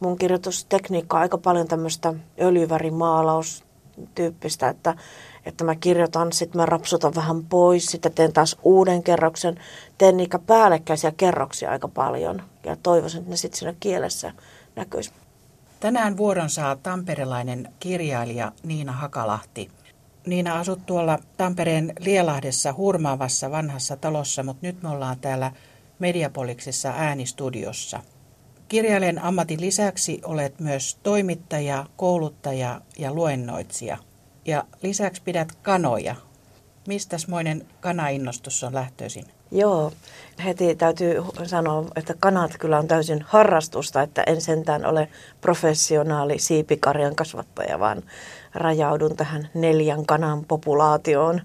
mun kirjoitustekniikka on aika paljon tämmöistä öljyvärimaalaustyyppistä, että, että mä kirjoitan, sitten mä rapsutan vähän pois, sitten teen taas uuden kerroksen. Teen niitä päällekkäisiä kerroksia aika paljon ja toivoisin, että ne sitten siinä kielessä näkyisi. Tänään vuoron saa tamperelainen kirjailija Niina Hakalahti. Niina asut tuolla Tampereen Lielahdessa hurmaavassa vanhassa talossa, mutta nyt me ollaan täällä Mediapoliksessa äänistudiossa. Kirjailijan ammatin lisäksi olet myös toimittaja, kouluttaja ja luennoitsija. Ja lisäksi pidät kanoja. Mistäs moinen kanainnostus on lähtöisin? Joo, heti täytyy sanoa, että kanat kyllä on täysin harrastusta, että en sentään ole professionaali siipikarjan kasvattaja, vaan rajaudun tähän neljän kanan populaatioon.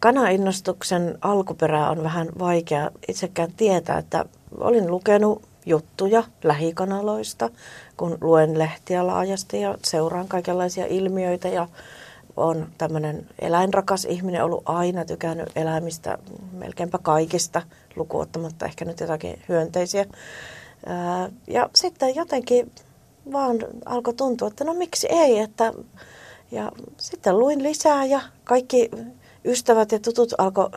Kanainnostuksen alkuperä on vähän vaikea itsekään tietää, että olin lukenut juttuja lähikanaloista, kun luen lehtiä laajasti ja seuraan kaikenlaisia ilmiöitä ja on tämmöinen eläinrakas ihminen ollut aina, tykännyt eläimistä melkeinpä kaikista, lukuottamatta ehkä nyt jotakin hyönteisiä. Ja sitten jotenkin vaan alkoi tuntua, että no miksi ei, että ja sitten luin lisää ja kaikki ystävät ja tutut alkoi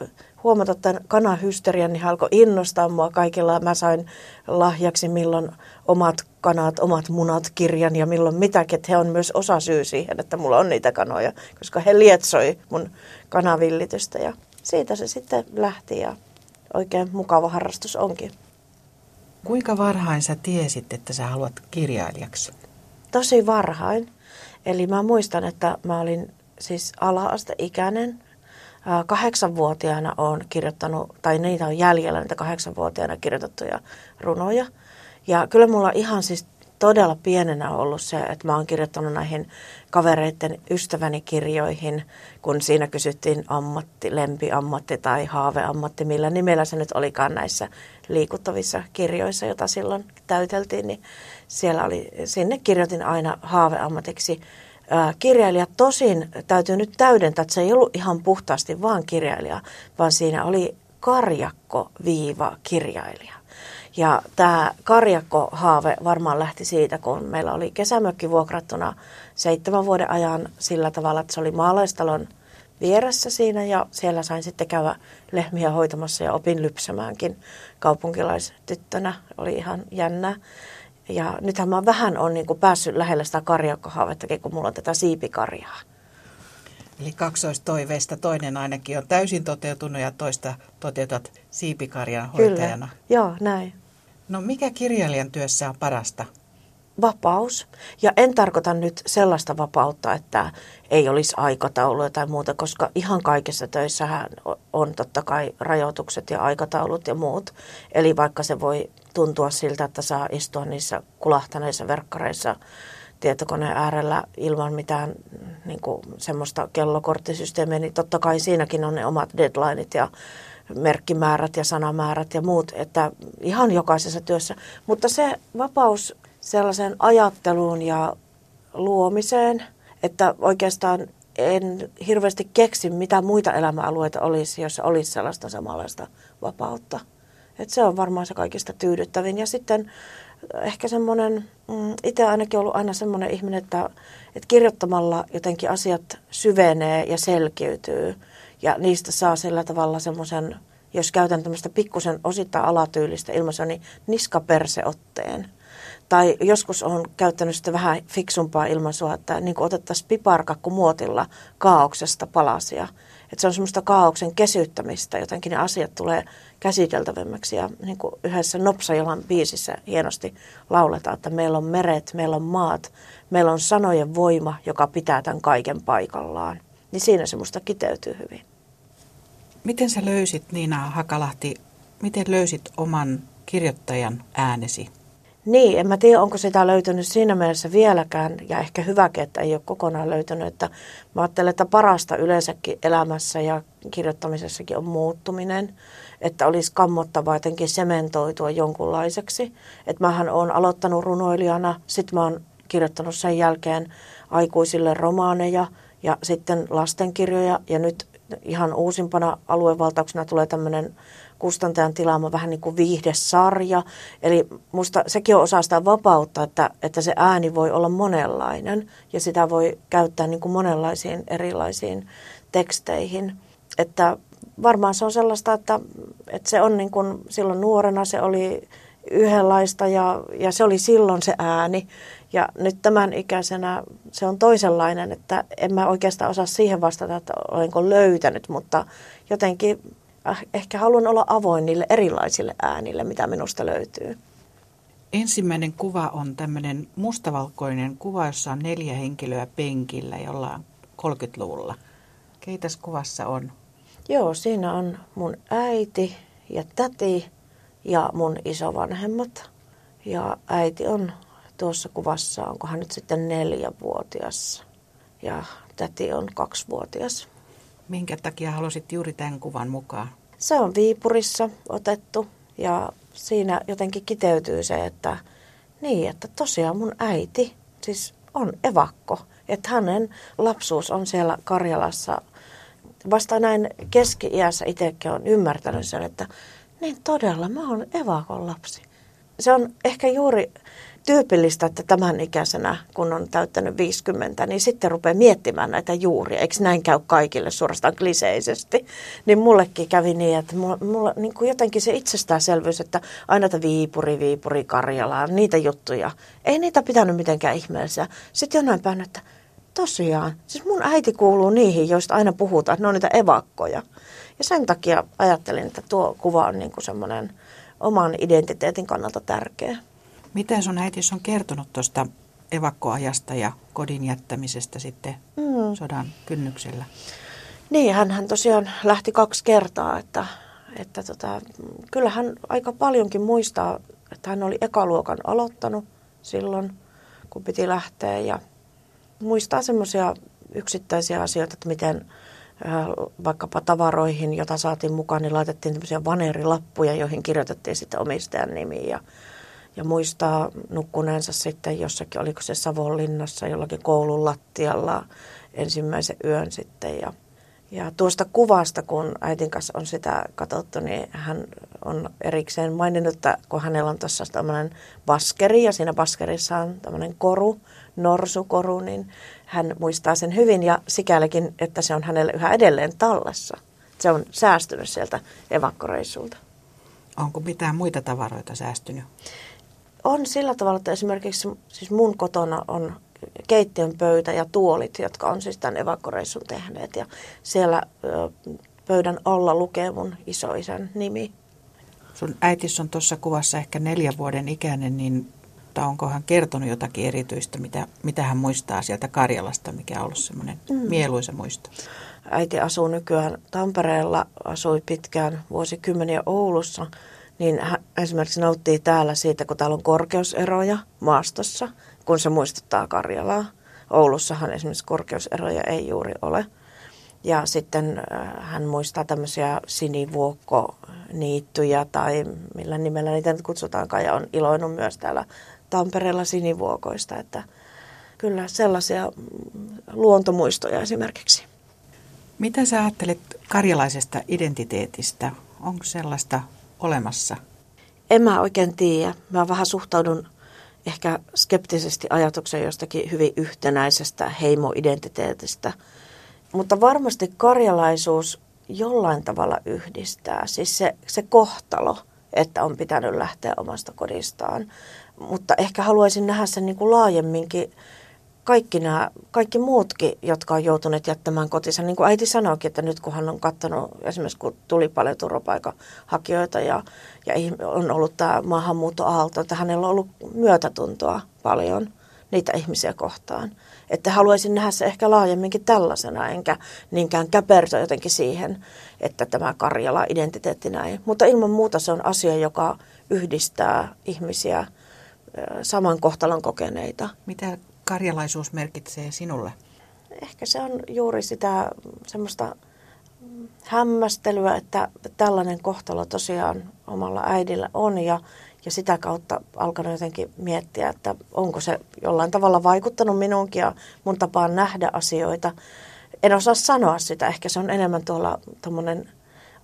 huomata tämän kanahysterian, niin alkoi innostaa mua kaikilla. Mä sain lahjaksi milloin omat kanat, omat munat kirjan ja milloin mitäkin. Että he on myös osa syy siihen, että mulla on niitä kanoja, koska he lietsoi mun kanavillitystä ja siitä se sitten lähti ja oikein mukava harrastus onkin. Kuinka varhain sä tiesit, että sä haluat kirjailijaksi? Tosi varhain. Eli mä muistan, että mä olin siis ala-asteikäinen Kahdeksanvuotiaana olen kirjoittanut, tai niitä on jäljellä niitä kahdeksanvuotiaana kirjoitettuja runoja. Ja kyllä mulla ihan siis todella pienenä ollut se, että mä oon kirjoittanut näihin kavereiden ystäväni kirjoihin, kun siinä kysyttiin ammatti, lempiammatti tai haaveammatti, millä nimellä se nyt olikaan näissä liikuttavissa kirjoissa, joita silloin täyteltiin, niin siellä oli, sinne kirjoitin aina haaveammatiksi kirjailija tosin täytyy nyt täydentää, että se ei ollut ihan puhtaasti vaan kirjailija, vaan siinä oli karjakko-viiva kirjailija. Ja tämä karjakko-haave varmaan lähti siitä, kun meillä oli kesämökki vuokrattuna seitsemän vuoden ajan sillä tavalla, että se oli maalaistalon vieressä siinä ja siellä sain sitten käydä lehmiä hoitamassa ja opin lypsämäänkin kaupunkilaistyttönä. Oli ihan jännä. Ja nythän mä vähän on niin kuin päässyt lähelle sitä karjakkahaavettakin, kun mulla on tätä siipikarjaa. Eli kaksoistoiveista toinen ainakin on täysin toteutunut ja toista toteutat siipikarjan hoitajana. Kyllä, joo, näin. No mikä kirjailijan työssä on parasta? Vapaus. Ja en tarkoita nyt sellaista vapautta, että ei olisi aikatauluja tai muuta, koska ihan kaikissa töissähän on totta kai rajoitukset ja aikataulut ja muut. Eli vaikka se voi tuntua siltä, että saa istua niissä kulahtaneissa verkkareissa tietokoneen äärellä ilman mitään niin kuin semmoista kellokorttisysteemiä, niin totta kai siinäkin on ne omat deadlineit ja merkkimäärät ja sanamäärät ja muut, että ihan jokaisessa työssä. Mutta se vapaus sellaiseen ajatteluun ja luomiseen, että oikeastaan en hirveästi keksi, mitä muita elämäalueita olisi, jos olisi sellaista samanlaista vapautta. Et se on varmaan se kaikista tyydyttävin. Ja sitten ehkä semmoinen, mm, itse ainakin ollut aina semmoinen ihminen, että, että kirjoittamalla jotenkin asiat syvenee ja selkeytyy. Ja niistä saa sillä tavalla semmoisen, jos käytän tämmöistä pikkusen osittain alatyylistä ilmaisua, niin niskaperseotteen. Tai joskus on käyttänyt sitten vähän fiksumpaa ilmaisua, että niin otettaisiin piparkakku muotilla kaauksesta palasia. Että se on semmoista kaauksen kesyttämistä, jotenkin ne asiat tulee käsiteltävämmäksi. Ja niin kuin yhdessä Nopsajalan biisissä hienosti lauletaan, että meillä on meret, meillä on maat, meillä on sanojen voima, joka pitää tämän kaiken paikallaan. Niin siinä se musta kiteytyy hyvin. Miten sä löysit, Niina Hakalahti, miten löysit oman kirjoittajan äänesi? Niin, en mä tiedä, onko sitä löytynyt siinä mielessä vieläkään, ja ehkä hyväkin, että ei ole kokonaan löytynyt. Että mä ajattelen, että parasta yleensäkin elämässä ja kirjoittamisessakin on muuttuminen, että olisi kammottavaa jotenkin sementoitua jonkunlaiseksi. Että mähän olen aloittanut runoilijana, sitten mä oon kirjoittanut sen jälkeen aikuisille romaaneja ja sitten lastenkirjoja, ja nyt ihan uusimpana aluevaltauksena tulee tämmöinen kustantajan tilaama vähän niin kuin viihdesarja. Eli musta sekin on osa sitä vapautta, että, että se ääni voi olla monenlainen ja sitä voi käyttää niin kuin monenlaisiin erilaisiin teksteihin. Että varmaan se on sellaista, että, että se on niin kuin silloin nuorena se oli yhdenlaista ja, ja se oli silloin se ääni. Ja nyt tämän ikäisenä se on toisenlainen, että en mä oikeastaan osaa siihen vastata, että olenko löytänyt, mutta jotenkin ehkä haluan olla avoin niille erilaisille äänille, mitä minusta löytyy. Ensimmäinen kuva on tämmöinen mustavalkoinen kuva, jossa on neljä henkilöä penkillä jollain 30-luvulla. Keitäs kuvassa on? Joo, siinä on mun äiti ja täti ja mun isovanhemmat. Ja äiti on tuossa kuvassa, onkohan nyt sitten neljävuotias ja täti on kaksivuotias. Minkä takia halusit juuri tämän kuvan mukaan? Se on Viipurissa otettu ja siinä jotenkin kiteytyy se, että niin, että tosiaan mun äiti siis on evakko. Että hänen lapsuus on siellä Karjalassa. Vasta näin keski-iässä itsekin on ymmärtänyt sen, että niin todella, mä oon evakon lapsi. Se on ehkä juuri tyypillistä, että tämän ikäisenä, kun on täyttänyt 50, niin sitten rupeaa miettimään näitä juuria. Eikö näin käy kaikille suorastaan kliseisesti? Niin mullekin kävi niin, että mulla, mulla niin kuin jotenkin se itsestäänselvyys, että aina tämä Viipuri, Viipuri, Karjala, niitä juttuja. Ei niitä pitänyt mitenkään ihmeellisiä. Sitten jonain päivänä, että tosiaan, siis mun äiti kuuluu niihin, joista aina puhutaan, että ne on niitä evakkoja. Ja sen takia ajattelin, että tuo kuva on niin kuin semmoinen oman identiteetin kannalta tärkeä. Miten sun äiti on kertonut tuosta evakkoajasta ja kodin jättämisestä sitten mm. sodan kynnyksellä? Niin, hän, hän tosiaan lähti kaksi kertaa, että, että tota, kyllä hän aika paljonkin muistaa, että hän oli ekaluokan aloittanut silloin, kun piti lähteä ja muistaa semmoisia yksittäisiä asioita, että miten vaikkapa tavaroihin, jota saatiin mukaan, niin laitettiin tämmöisiä vaneerilappuja, joihin kirjoitettiin sitten omistajan nimi ja ja muistaa nukkuneensa sitten jossakin, oliko se Savonlinnassa jollakin koulun lattialla ensimmäisen yön sitten. Ja, ja tuosta kuvasta, kun äitin kanssa on sitä katsottu, niin hän on erikseen maininnut, että kun hänellä on tuossa tämmöinen baskeri ja siinä baskerissa on tämmöinen koru, norsukoru, niin hän muistaa sen hyvin ja sikälikin, että se on hänelle yhä edelleen tallessa. Se on säästynyt sieltä evakkoreissulta. Onko mitään muita tavaroita säästynyt? On sillä tavalla, että esimerkiksi siis mun kotona on keittiön pöytä ja tuolit, jotka on siis tämän evakkoreissun tehneet. Ja siellä pöydän alla lukee mun isoisän nimi. Sun äitis on tuossa kuvassa ehkä neljän vuoden ikäinen, niin onko hän kertonut jotakin erityistä, mitä, mitä hän muistaa sieltä Karjalasta, mikä on ollut semmoinen mm. mieluisa muisto? Äiti asuu nykyään Tampereella, asui pitkään vuosikymmeniä Oulussa – niin hän esimerkiksi nauttii täällä siitä, kun täällä on korkeuseroja maastossa, kun se muistuttaa Karjalaa. Oulussahan esimerkiksi korkeuseroja ei juuri ole. Ja sitten äh, hän muistaa tämmöisiä sinivuokkoniittyjä tai millä nimellä niitä nyt kutsutaankaan ja on iloinut myös täällä Tampereella sinivuokoista. Että kyllä sellaisia luontomuistoja esimerkiksi. Mitä sä ajattelet karjalaisesta identiteetistä? Onko sellaista olemassa? En mä oikein tiedä. Mä vähän suhtaudun ehkä skeptisesti ajatukseen jostakin hyvin yhtenäisestä heimoidentiteetistä. Mutta varmasti karjalaisuus jollain tavalla yhdistää. Siis se, se kohtalo, että on pitänyt lähteä omasta kodistaan. Mutta ehkä haluaisin nähdä sen niin kuin laajemminkin kaikki, nämä, kaikki muutkin, jotka on joutuneet jättämään kotinsa, niin kuin äiti sanoikin, että nyt kun hän on katsonut, esimerkiksi kun tuli paljon turvapaikanhakijoita ja, ja on ollut tämä maahanmuuttoaalto, että hänellä on ollut myötätuntoa paljon niitä ihmisiä kohtaan. Että haluaisin nähdä se ehkä laajemminkin tällaisena, enkä niinkään käpertyä jotenkin siihen, että tämä Karjala-identiteetti näin. Mutta ilman muuta se on asia, joka yhdistää ihmisiä saman kohtalon kokeneita. Mitä karjalaisuus merkitsee sinulle? Ehkä se on juuri sitä semmoista hämmästelyä, että tällainen kohtalo tosiaan omalla äidillä on ja, ja sitä kautta alkanut jotenkin miettiä, että onko se jollain tavalla vaikuttanut minunkin ja mun tapaan nähdä asioita. En osaa sanoa sitä, ehkä se on enemmän tuolla tuommoinen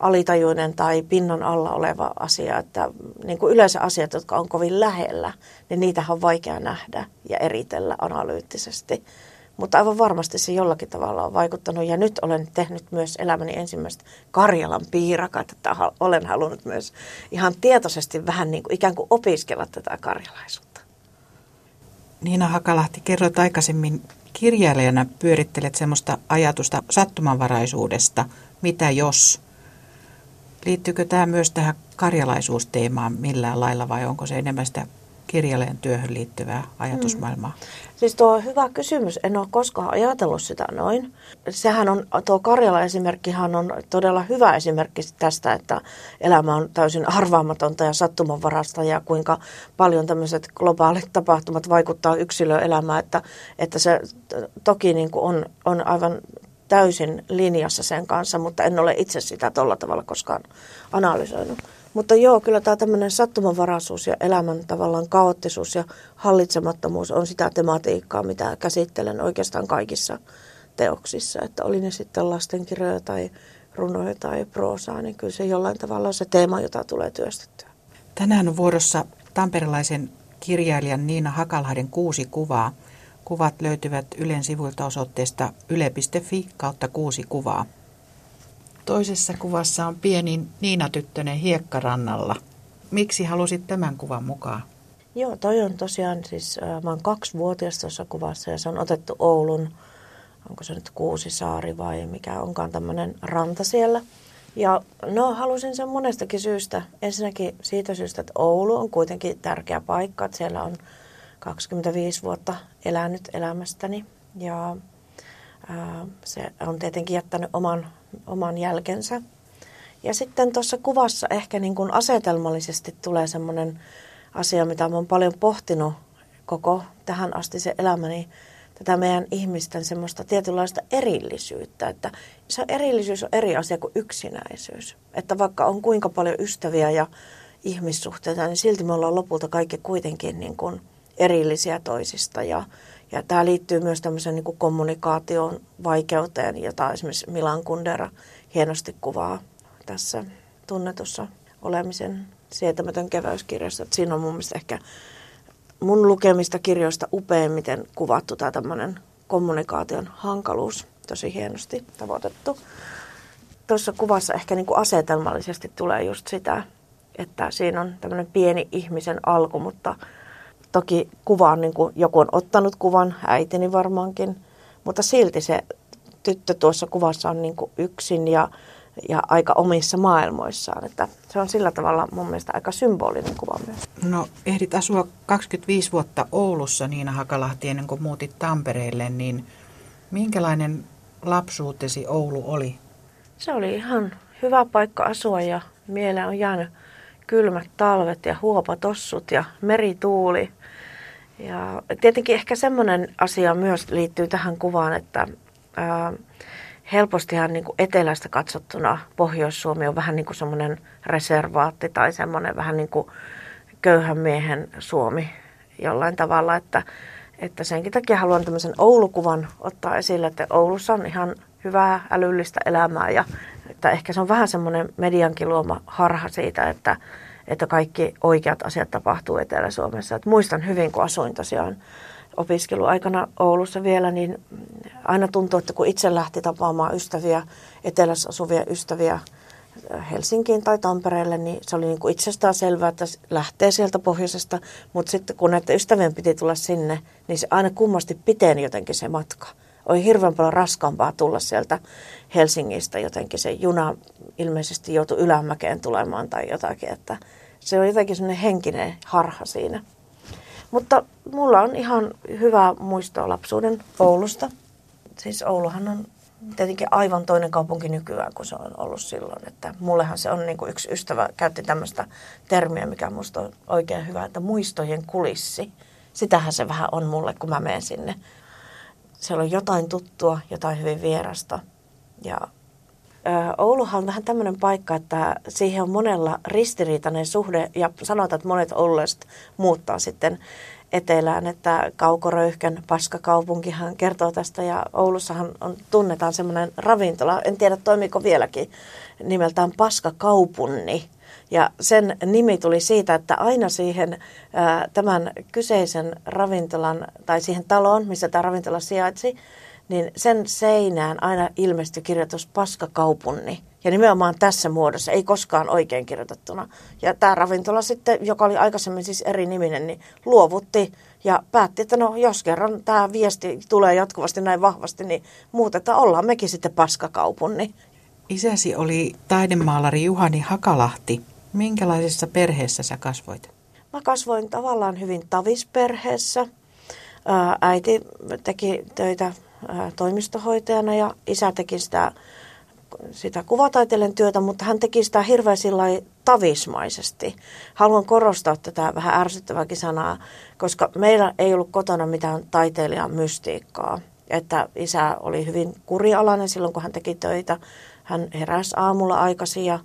alitajuinen tai pinnan alla oleva asia, että niin kuin yleensä asiat, jotka on kovin lähellä, niin niitä on vaikea nähdä ja eritellä analyyttisesti. Mutta aivan varmasti se jollakin tavalla on vaikuttanut. Ja nyt olen tehnyt myös elämäni ensimmäistä Karjalan piirakat, että olen halunnut myös ihan tietoisesti vähän niin kuin ikään kuin opiskella tätä karjalaisuutta. Niina Hakalahti, kerroit aikaisemmin kirjailijana pyörittelet semmoista ajatusta sattumanvaraisuudesta, mitä jos. Liittyykö tämä myös tähän karjalaisuusteemaan millään lailla vai onko se enemmän sitä kirjailijan työhön liittyvää ajatusmaailmaa? Mm. Siis tuo on hyvä kysymys. En ole koskaan ajatellut sitä noin. Sehän on, tuo Karjala-esimerkkihan on todella hyvä esimerkki tästä, että elämä on täysin arvaamatonta ja sattumanvarasta ja kuinka paljon tämmöiset globaalit tapahtumat vaikuttaa yksilöelämään, että, että se toki niin kuin on, on aivan täysin linjassa sen kanssa, mutta en ole itse sitä tuolla tavalla koskaan analysoinut. Mutta joo, kyllä tämä tämmöinen sattumanvaraisuus ja elämän tavallaan kaoottisuus ja hallitsemattomuus on sitä tematiikkaa, mitä käsittelen oikeastaan kaikissa teoksissa. Että oli ne sitten lastenkirjoja tai runoja tai proosaa, niin kyllä se jollain tavalla on se teema, jota tulee työstettyä. Tänään on vuorossa tamperilaisen kirjailijan Niina Hakalahden kuusi kuvaa. Kuvat löytyvät Ylen sivuilta osoitteesta yle.fi kautta kuusi kuvaa. Toisessa kuvassa on pieni Niina-tyttönen hiekkarannalla. Miksi halusit tämän kuvan mukaan? Joo, toi on tosiaan siis, mä oon kaksivuotias tuossa kuvassa ja se on otettu Oulun, onko se nyt Kuusisaari vai mikä onkaan tämmöinen ranta siellä. Ja no halusin sen monestakin syystä. Ensinnäkin siitä syystä, että Oulu on kuitenkin tärkeä paikka, että siellä on 25 vuotta elänyt elämästäni ja ää, se on tietenkin jättänyt oman oman jälkensä. Ja sitten tuossa kuvassa ehkä niin kuin asetelmallisesti tulee semmoinen asia, mitä olen paljon pohtinut koko tähän asti se elämäni, tätä meidän ihmisten semmoista tietynlaista erillisyyttä. Että se erillisyys on eri asia kuin yksinäisyys. Että vaikka on kuinka paljon ystäviä ja ihmissuhteita, niin silti me ollaan lopulta kaikki kuitenkin niin kuin erillisiä toisista. Ja, ja tämä liittyy myös tämmöiseen niin kommunikaation vaikeuteen, jota esimerkiksi Milan Kundera hienosti kuvaa tässä tunnetussa olemisen sietämätön keväyskirjassa. Että siinä on mun mielestä ehkä mun lukemista kirjoista upeimmiten kuvattu tämä tämmöinen kommunikaation hankaluus tosi hienosti tavoitettu. Tuossa kuvassa ehkä niin kuin asetelmallisesti tulee just sitä, että siinä on tämmöinen pieni ihmisen alku, mutta Toki kuvaan niin kuin joku on ottanut kuvan, äitini varmaankin, mutta silti se tyttö tuossa kuvassa on niin kuin yksin ja, ja aika omissa maailmoissaan. Että se on sillä tavalla mun mielestä aika symbolinen kuva myös. No ehdit asua 25 vuotta Oulussa Niina Hakalahti ennen kuin muutit Tampereelle, niin minkälainen lapsuutesi Oulu oli? Se oli ihan hyvä paikka asua ja mieleen on jäänyt kylmät talvet ja huopatossut ja merituuli – ja tietenkin ehkä semmoinen asia myös liittyy tähän kuvaan, että ää, helpostihan niin kuin etelästä katsottuna Pohjois-Suomi on vähän niin kuin semmoinen reservaatti tai semmoinen vähän niin kuin köyhän miehen Suomi jollain tavalla, että, että senkin takia haluan tämmöisen Oulukuvan ottaa esille, että Oulussa on ihan hyvää älyllistä elämää ja että ehkä se on vähän semmoinen mediankin luoma harha siitä, että, että kaikki oikeat asiat tapahtuu Etelä-Suomessa. Et muistan hyvin, kun asuin tosiaan opiskeluaikana Oulussa vielä, niin aina tuntui, että kun itse lähti tapaamaan ystäviä, etelässä asuvia ystäviä Helsinkiin tai Tampereelle, niin se oli niin kuin itsestään selvää, että lähtee sieltä pohjoisesta. Mutta sitten kun näiden ystävien piti tulla sinne, niin se aina kummasti piteni jotenkin se matka. Oli hirveän paljon raskaampaa tulla sieltä Helsingistä jotenkin. Se juna ilmeisesti joutui ylämäkeen tulemaan tai jotakin, että se on jotenkin semmoinen henkinen harha siinä. Mutta mulla on ihan hyvä muisto lapsuuden Oulusta. Siis Ouluhan on tietenkin aivan toinen kaupunki nykyään kuin se on ollut silloin. Että mullehan se on niin kuin yksi ystävä käytti tämmöistä termiä, mikä musta on oikein hyvä, että muistojen kulissi. Sitähän se vähän on mulle, kun mä menen sinne. Siellä on jotain tuttua, jotain hyvin vierasta. Ja Ouluhan on vähän tämmöinen paikka, että siihen on monella ristiriitainen suhde ja sanotaan, että monet oululaiset muuttaa sitten etelään, että Kaukoröyhkän paskakaupunkihan kertoo tästä ja Oulussahan on, tunnetaan semmoinen ravintola, en tiedä toimiko vieläkin, nimeltään Paskakaupunni. Ja sen nimi tuli siitä, että aina siihen ää, tämän kyseisen ravintolan tai siihen taloon, missä tämä ravintola sijaitsi, niin sen seinään aina ilmestyi kirjoitus Paskakaupunni. Ja nimenomaan tässä muodossa, ei koskaan oikein kirjoitettuna. Ja tämä ravintola sitten, joka oli aikaisemmin siis eri niminen, niin luovutti ja päätti, että no jos kerran tämä viesti tulee jatkuvasti näin vahvasti, niin muutetaan, ollaan mekin sitten paskakaupunni. Isäsi oli taidemaalari Juhani Hakalahti. Minkälaisessa perheessä sä kasvoit? Mä kasvoin tavallaan hyvin tavisperheessä. Äiti teki töitä toimistohoitajana ja isä teki sitä sitä kuvataiteilijan työtä, mutta hän teki sitä hirveän tavismaisesti. Haluan korostaa tätä vähän ärsyttäväkin sanaa, koska meillä ei ollut kotona mitään taiteilijan mystiikkaa. Että isä oli hyvin kurialainen silloin, kun hän teki töitä. Hän heräsi aamulla aikaisin ja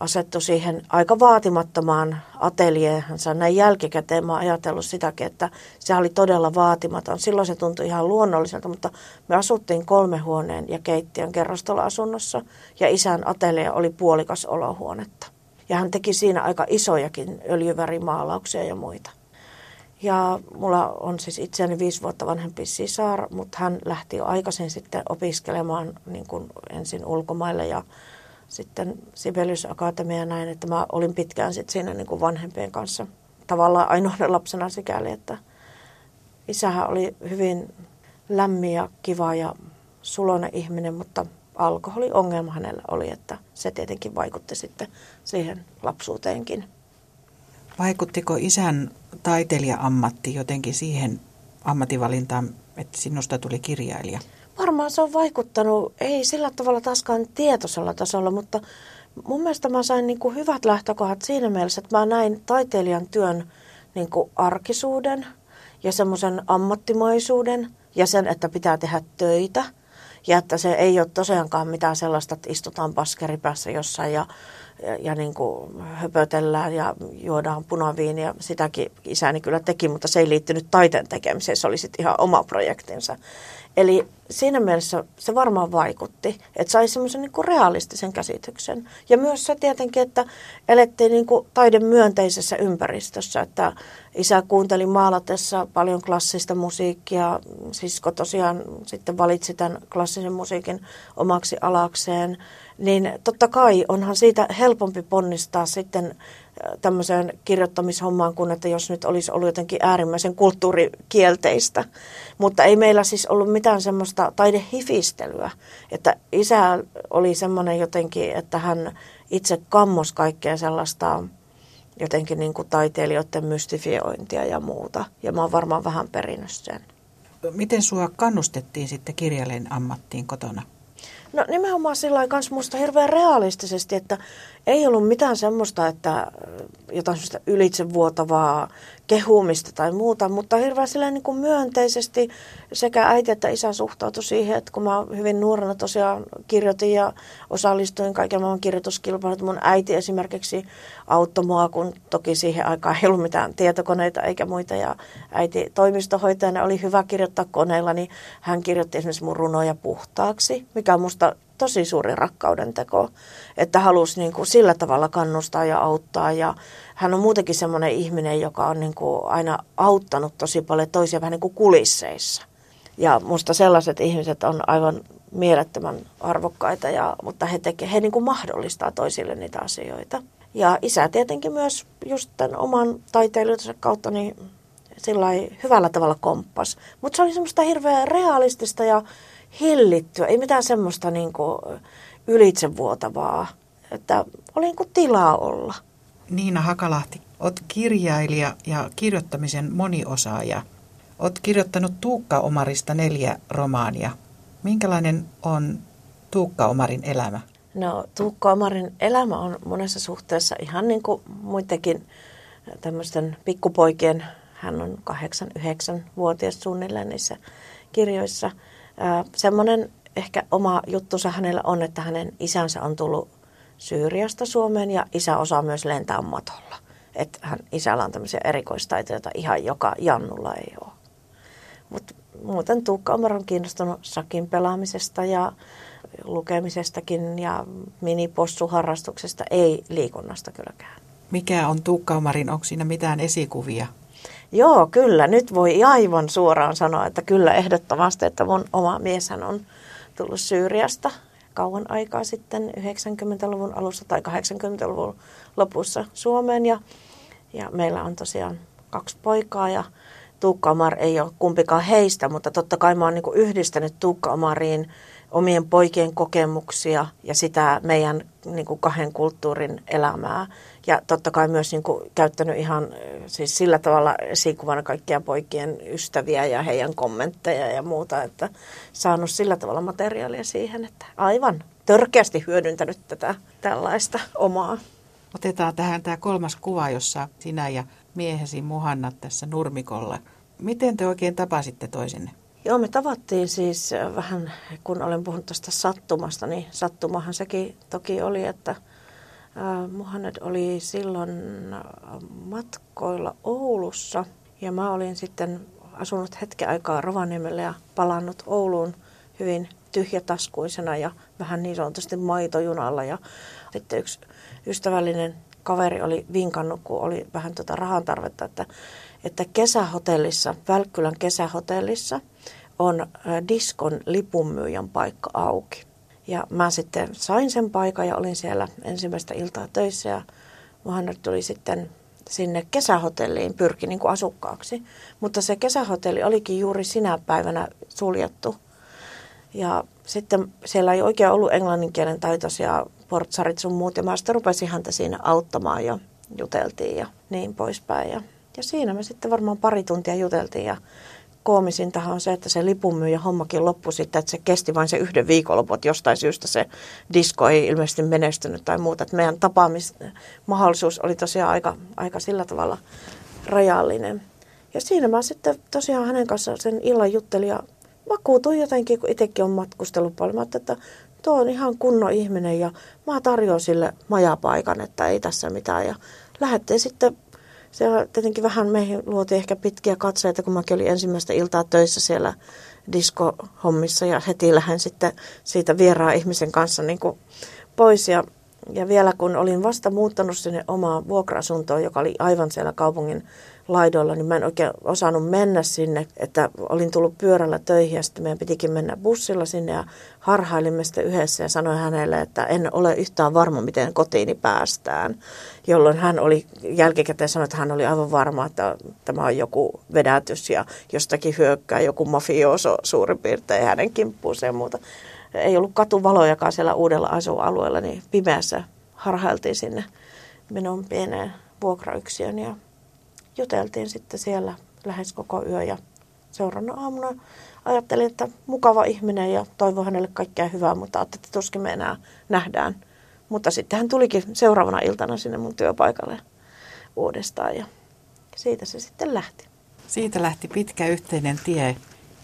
asettu siihen aika vaatimattomaan ateljeehansa. Näin jälkikäteen mä ajatellut sitäkin, että se oli todella vaatimaton. Silloin se tuntui ihan luonnolliselta, mutta me asuttiin kolme huoneen ja keittiön kerrostaloasunnossa ja isän atelje oli puolikas olohuonetta. Ja hän teki siinä aika isojakin öljyvärimaalauksia ja muita. Ja mulla on siis itseäni viisi vuotta vanhempi sisar, mutta hän lähti jo aikaisin sitten opiskelemaan niin kuin ensin ulkomaille ja sitten Sibelius Akatemia näin, että mä olin pitkään sitten siinä niin kuin vanhempien kanssa tavallaan ainoana lapsena sikäli, että isähän oli hyvin lämmin ja kiva ja sulonen ihminen, mutta alkoholiongelma hänellä oli, että se tietenkin vaikutti sitten siihen lapsuuteenkin. Vaikuttiko isän taiteilija-ammatti jotenkin siihen ammattivalintaan, että sinusta tuli kirjailija? Varmaan se on vaikuttanut, ei sillä tavalla taaskaan tietoisella tasolla, mutta mun mielestä mä sain niin kuin hyvät lähtökohdat siinä mielessä, että mä näin taiteilijan työn niin kuin arkisuuden ja semmoisen ammattimaisuuden ja sen, että pitää tehdä töitä. Ja että se ei ole tosiaankaan mitään sellaista, että istutaan paskeripässä jossain ja, ja, ja niin kuin höpötellään ja juodaan punaviiniä. Sitäkin isäni kyllä teki, mutta se ei liittynyt taiteen tekemiseen. Se oli sitten ihan oma projektinsa. Eli siinä mielessä se varmaan vaikutti, että sai semmoisen niin realistisen käsityksen. Ja myös se tietenkin, että elettiin niin kuin taidemyönteisessä ympäristössä, että isä kuunteli maalatessa paljon klassista musiikkia, sisko tosiaan sitten valitsi tämän klassisen musiikin omaksi alakseen, niin totta kai onhan siitä helpompi ponnistaa sitten tämmöiseen kirjoittamishommaan kuin, että jos nyt olisi ollut jotenkin äärimmäisen kulttuurikielteistä. Mutta ei meillä siis ollut mitään semmoista taidehifistelyä, että isä oli semmoinen jotenkin, että hän itse kammos kaikkea sellaista jotenkin niin kuin taiteilijoiden mystifiointia ja muuta. Ja mä oon varmaan vähän perinnyt sen. Miten sua kannustettiin sitten kirjailijan ammattiin kotona? No nimenomaan sillä lailla musta hirveän realistisesti, että ei ollut mitään semmoista, että jotain semmoista ylitsevuotavaa kehumista tai muuta, mutta hirveän silleen niin kuin myönteisesti sekä äiti että isä suhtautui siihen, että kun mä hyvin nuorena tosiaan kirjoitin ja osallistuin kaiken maailman kirjoituskilpailut, mun äiti esimerkiksi auttoi mua, kun toki siihen aikaan ei ollut mitään tietokoneita eikä muita ja äiti toimistohoitajana oli hyvä kirjoittaa koneella, niin hän kirjoitti esimerkiksi mun runoja puhtaaksi, mikä musta tosi suuri rakkauden teko, että halusi niin kuin sillä tavalla kannustaa ja auttaa. Ja hän on muutenkin semmoinen ihminen, joka on niin kuin aina auttanut tosi paljon toisia vähän niin kuin kulisseissa. Ja musta sellaiset ihmiset on aivan mielettömän arvokkaita, ja, mutta he, teke, he niin kuin mahdollistaa toisille niitä asioita. Ja isä tietenkin myös just tämän oman taiteilijansa kautta niin sillä hyvällä tavalla komppas. Mutta se oli semmoista hirveän realistista ja hillittyä, ei mitään semmoista niin kuin ylitsevuotavaa, että oli niin kuin tilaa olla. Niina Hakalahti, olet kirjailija ja kirjoittamisen moniosaaja. Olet kirjoittanut Tuukka Omarista neljä romaania. Minkälainen on Tuukka Omarin elämä? No Tuukka Omarin elämä on monessa suhteessa ihan niin kuin muidenkin tämmöisten pikkupoikien, hän on 8-9-vuotias suunnilleen niissä kirjoissa – semmoinen ehkä oma juttunsa hänellä on, että hänen isänsä on tullut Syyriasta Suomeen ja isä osaa myös lentää matolla. Että hän isällä on tämmöisiä erikoistaitoja, joita ihan joka Jannulla ei ole. Mutta muuten Tuukka Omar on kiinnostunut sakin pelaamisesta ja lukemisestakin ja minipossuharrastuksesta, ei liikunnasta kylläkään. Mikä on Tuukka Omarin, onko siinä mitään esikuvia? Joo, kyllä. Nyt voi aivan suoraan sanoa, että kyllä ehdottomasti, että mun oma mieshän on tullut Syyriasta kauan aikaa sitten 90-luvun alussa tai 80-luvun lopussa Suomeen ja, ja meillä on tosiaan kaksi poikaa ja Tuukka Omar ei ole kumpikaan heistä, mutta totta kai mä oon niin yhdistänyt Tuukka Omariin omien poikien kokemuksia ja sitä meidän niin kahden kulttuurin elämää. Ja totta kai myös niin kuin, käyttänyt ihan siis sillä tavalla esikuvana kaikkia poikien ystäviä ja heidän kommentteja ja muuta, että saanut sillä tavalla materiaalia siihen, että aivan törkeästi hyödyntänyt tätä tällaista omaa. Otetaan tähän tämä kolmas kuva, jossa sinä ja miehesi Muhanna tässä nurmikolla. Miten te oikein tapasitte toisenne? Joo, me tavattiin siis vähän, kun olen puhunut tästä sattumasta, niin sattumahan sekin toki oli, että Muhannet oli silloin matkoilla Oulussa ja mä olin sitten asunut hetken aikaa Rovaniemellä ja palannut Ouluun hyvin tyhjätaskuisena ja vähän niin sanotusti maitojunalla. Ja sitten yksi ystävällinen kaveri oli vinkannut, kun oli vähän tuota rahan tarvetta, että, että kesähotellissa, Välkkylän kesähotellissa on diskon lipunmyyjän paikka auki. Ja mä sitten sain sen paikan ja olin siellä ensimmäistä iltaa töissä ja Mohamed tuli sitten sinne kesähotelliin, pyrki niin kuin asukkaaksi. Mutta se kesähotelli olikin juuri sinä päivänä suljettu. Ja sitten siellä ei oikein ollut englanninkielen taitoisia portsarit sun muut. Ja mä sitten rupesin häntä siinä auttamaan ja juteltiin ja niin poispäin. Ja, ja siinä me sitten varmaan pari tuntia juteltiin ja koomisintahan on se, että se lipunmyyjä hommakin loppui sitten, että se kesti vain se yhden viikonlopun, että jostain syystä se disko ei ilmeisesti menestynyt tai muuta. Että meidän tapaamismahdollisuus oli tosiaan aika, aika sillä tavalla rajallinen. Ja siinä mä sitten tosiaan hänen kanssaan sen illan juttelin ja vakuutuin jotenkin, kun itsekin on matkustellut paljon. Mä että tuo on ihan kunnon ihminen ja mä tarjoan sille majapaikan, että ei tässä mitään. Ja lähdettiin sitten se tietenkin vähän meihin luotiin ehkä pitkiä katseita, kun mäkin olin ensimmäistä iltaa töissä siellä diskohommissa ja heti lähden sitten siitä vieraan ihmisen kanssa niin kuin pois. Ja, ja vielä kun olin vasta muuttanut sinne omaan vuokra-asuntoon, joka oli aivan siellä kaupungin laidoilla, niin mä en oikein osannut mennä sinne, että olin tullut pyörällä töihin ja sitten meidän pitikin mennä bussilla sinne ja harhailimme sitten yhdessä ja sanoin hänelle, että en ole yhtään varma, miten kotiini päästään, jolloin hän oli jälkikäteen sanoi, että hän oli aivan varma, että tämä on joku vedätys ja jostakin hyökkää joku mafioso suurin piirtein hänen kimppuunsa ja muuta. Ei ollut katuvalojakaan siellä uudella asualueella, niin pimeässä harhailtiin sinne minun pieneen vuokrayksiön ja juteltiin sitten siellä lähes koko yö ja seuraavana aamuna ajattelin, että mukava ihminen ja toivon hänelle kaikkea hyvää, mutta ajattelin, että tuskin me enää nähdään. Mutta sitten hän tulikin seuraavana iltana sinne mun työpaikalle uudestaan ja siitä se sitten lähti. Siitä lähti pitkä yhteinen tie.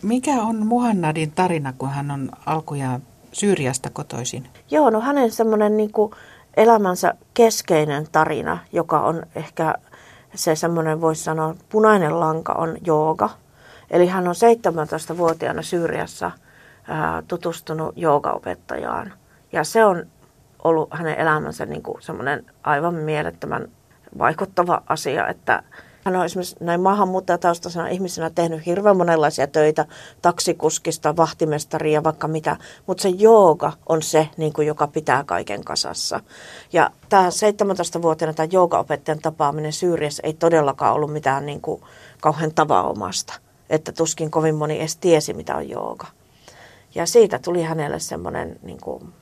Mikä on Muhannadin tarina, kun hän on alkujaan Syyriasta kotoisin? Joo, no hänen semmoinen niin elämänsä keskeinen tarina, joka on ehkä se semmoinen, voisi sanoa, punainen lanka on jooga. Eli hän on 17-vuotiaana Syyriassa ää, tutustunut joogaopettajaan. Ja se on ollut hänen elämänsä niin kuin semmoinen aivan mielettömän vaikuttava asia, että hän on esimerkiksi näin maahanmuuttajataustaisena ihmisenä tehnyt hirveän monenlaisia töitä, taksikuskista, vahtimestaria ja vaikka mitä, mutta se jooga on se, niin kuin, joka pitää kaiken kasassa. Ja tämä 17-vuotiaana tämä joogaopettajan tapaaminen Syyriassa ei todellakaan ollut mitään niin kuin, kauhean tavanomasta, että tuskin kovin moni edes tiesi, mitä on jooga. Ja siitä tuli hänelle semmoinen niin kuin,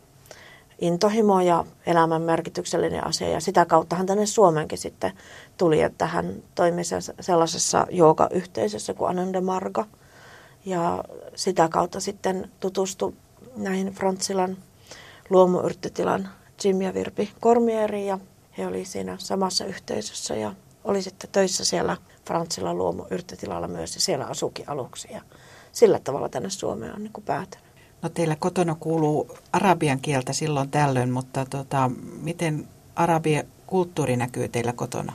intohimo ja elämän merkityksellinen asia. Ja sitä kautta hän tänne Suomenkin sitten tuli, että hän toimi sellaisessa jooga-yhteisössä kuin Ananda Marga. Ja sitä kautta sitten tutustui näihin Frantsilan luomuyrttitilan Jim ja Virpi Kormieriin ja he oli siinä samassa yhteisössä ja oli sitten töissä siellä Frantsilan luomuyrttitilalla myös ja siellä asukin aluksi ja sillä tavalla tänne Suomeen on niin kuin päätynyt. No teillä kotona kuuluu arabian kieltä silloin tällöin, mutta tota, miten arabia kulttuuri näkyy teillä kotona?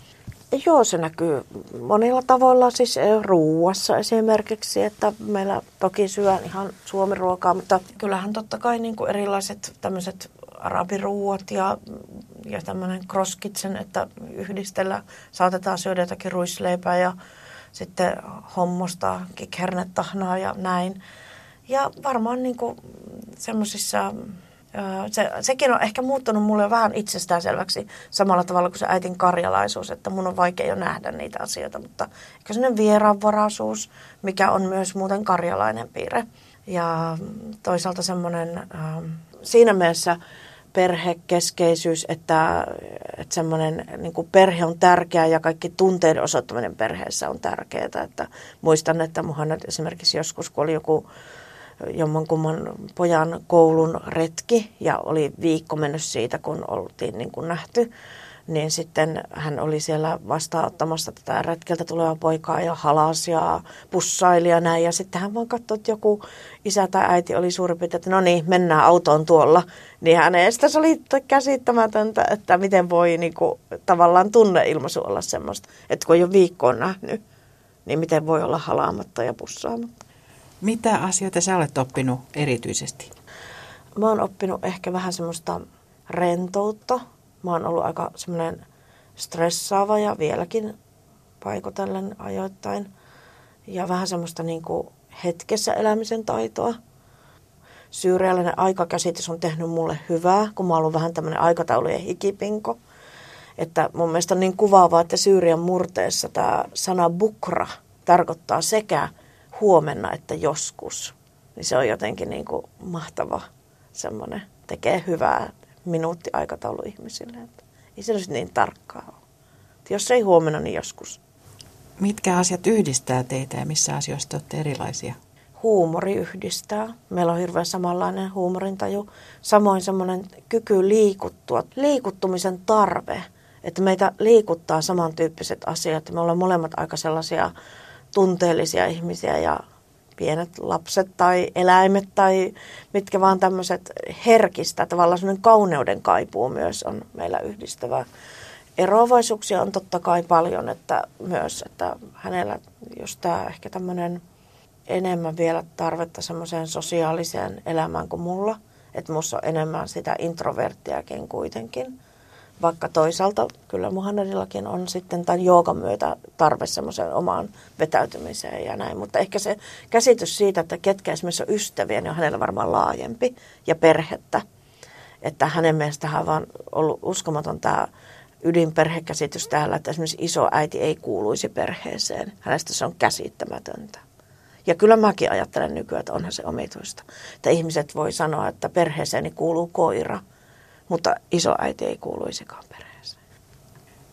Joo, se näkyy monilla tavoilla, siis ruuassa esimerkiksi, että meillä toki syön ihan suomiruokaa, mutta kyllähän totta kai niin kuin erilaiset tämmöiset arabiruuat ja, ja tämmöinen cross kitchen, että yhdistellä saatetaan syödä jotakin ruisleipää ja sitten hommosta, kikhernetahnaa ja näin. Ja varmaan niin semmoisissa se, sekin on ehkä muuttunut mulle vähän itsestäänselväksi samalla tavalla kuin se äitin karjalaisuus, että mun on vaikea jo nähdä niitä asioita, mutta ehkä sellainen vieraanvaraisuus, mikä on myös muuten karjalainen piirre. Ja toisaalta semmoinen siinä mielessä perhekeskeisyys, että, että semmoinen niin perhe on tärkeä ja kaikki tunteiden osoittaminen perheessä on tärkeää. Että muistan, että muhan esimerkiksi joskus, kun oli joku jommankumman pojan koulun retki ja oli viikko mennyt siitä, kun oltiin niin kuin nähty. Niin sitten hän oli siellä vastaanottamassa tätä retkeltä tulevaa poikaa ja halas ja pussaili ja näin. Ja sitten hän vaan katsoi, että joku isä tai äiti oli suurin piirtein, että no niin, mennään autoon tuolla. Niin hänestä se oli käsittämätöntä, että miten voi niin kuin, tavallaan tunneilmaisu olla semmoista. Että kun jo viikkoon nähnyt, niin miten voi olla halaamatta ja pussaamatta. Mitä asioita sä olet oppinut erityisesti? Mä oon oppinut ehkä vähän semmoista rentoutta. Mä oon ollut aika semmoinen stressaava ja vieläkin paikotellen ajoittain. Ja vähän semmoista niin kuin hetkessä elämisen taitoa. Syyriallinen aikakäsitys on tehnyt mulle hyvää, kun mä oon ollut vähän tämmöinen aikataulujen hikipinko. Että mun mielestä on niin kuvaavaa, että Syyrian murteessa tämä sana bukra tarkoittaa sekä huomenna että joskus. Niin se on jotenkin niin kuin mahtava semmoinen, tekee hyvää minuuttiaikataulu ihmisille. Että ei se niin tarkkaa ole. Että jos ei huomenna, niin joskus. Mitkä asiat yhdistää teitä ja missä asioista olette erilaisia? Huumori yhdistää. Meillä on hirveän samanlainen huumorintaju. Samoin semmoinen kyky liikuttua, liikuttumisen tarve. Että meitä liikuttaa samantyyppiset asiat. Me ollaan molemmat aika sellaisia tunteellisia ihmisiä ja pienet lapset tai eläimet tai mitkä vaan tämmöiset herkistä, tavallaan semmoinen kauneuden kaipuu myös on meillä yhdistävä. Eroavaisuuksia on totta kai paljon, että myös, että hänellä just tämä ehkä tämmöinen enemmän vielä tarvetta semmoiseen sosiaaliseen elämään kuin mulla. Että musta on enemmän sitä introverttiakin kuitenkin. Vaikka toisaalta kyllä Muhammedillakin on sitten tämän joogan myötä tarve semmoiseen omaan vetäytymiseen ja näin. Mutta ehkä se käsitys siitä, että ketkä esimerkiksi on ystäviä, niin on hänellä varmaan laajempi ja perhettä. Että hänen mielestään on vaan ollut uskomaton tämä ydinperhekäsitys täällä, että esimerkiksi iso äiti ei kuuluisi perheeseen. Hänestä se on käsittämätöntä. Ja kyllä mäkin ajattelen nykyään, että onhan se omituista. Että ihmiset voi sanoa, että perheeseeni kuuluu koira – mutta isoäiti ei kuuluisikaan perheeseen.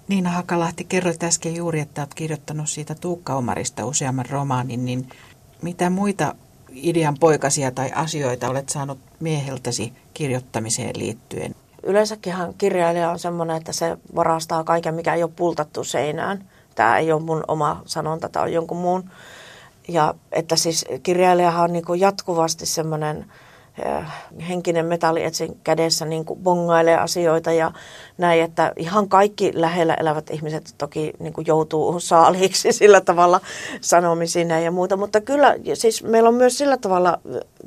Niina Hakalahti, kerroit äsken juuri, että olet kirjoittanut siitä Tuukka Omarista useamman romaanin, niin mitä muita idean poikasia tai asioita olet saanut mieheltäsi kirjoittamiseen liittyen? Yleensäkinhan kirjailija on semmoinen, että se varastaa kaiken, mikä ei ole pultattu seinään. Tämä ei ole mun oma sanonta, tämä on jonkun muun. Ja että siis kirjailijahan on niin jatkuvasti semmoinen henkinen metalli etsin kädessä niin kuin bongailee asioita ja näin, että ihan kaikki lähellä elävät ihmiset toki niin kuin joutuu saaliiksi sillä tavalla sanomisiin ja muuta, mutta kyllä siis meillä on myös sillä tavalla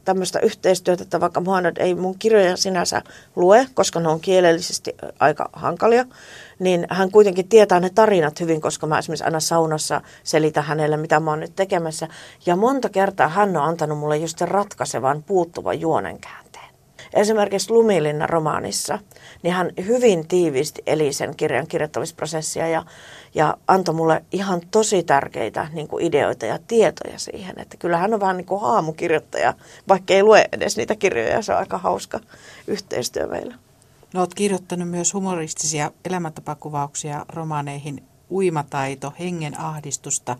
tämmöistä yhteistyötä, että vaikka Muhammad ei mun kirjoja sinänsä lue, koska ne on kielellisesti aika hankalia, niin hän kuitenkin tietää ne tarinat hyvin, koska mä esimerkiksi aina saunassa selitän hänelle, mitä mä oon nyt tekemässä. Ja monta kertaa hän on antanut mulle just sen ratkaisevan puuttuvan juonen käänteen. Esimerkiksi Lumilinna romaanissa, niin hän hyvin tiiviisti eli sen kirjan kirjoittamisprosessia ja, ja antoi mulle ihan tosi tärkeitä niin kuin ideoita ja tietoja siihen. Että kyllä hän on vähän niin kuin haamukirjoittaja, vaikka ei lue edes niitä kirjoja. Se on aika hauska yhteistyö meillä. No, olet kirjoittanut myös humoristisia elämäntapakuvauksia romaaneihin Uimataito, Hengen ahdistusta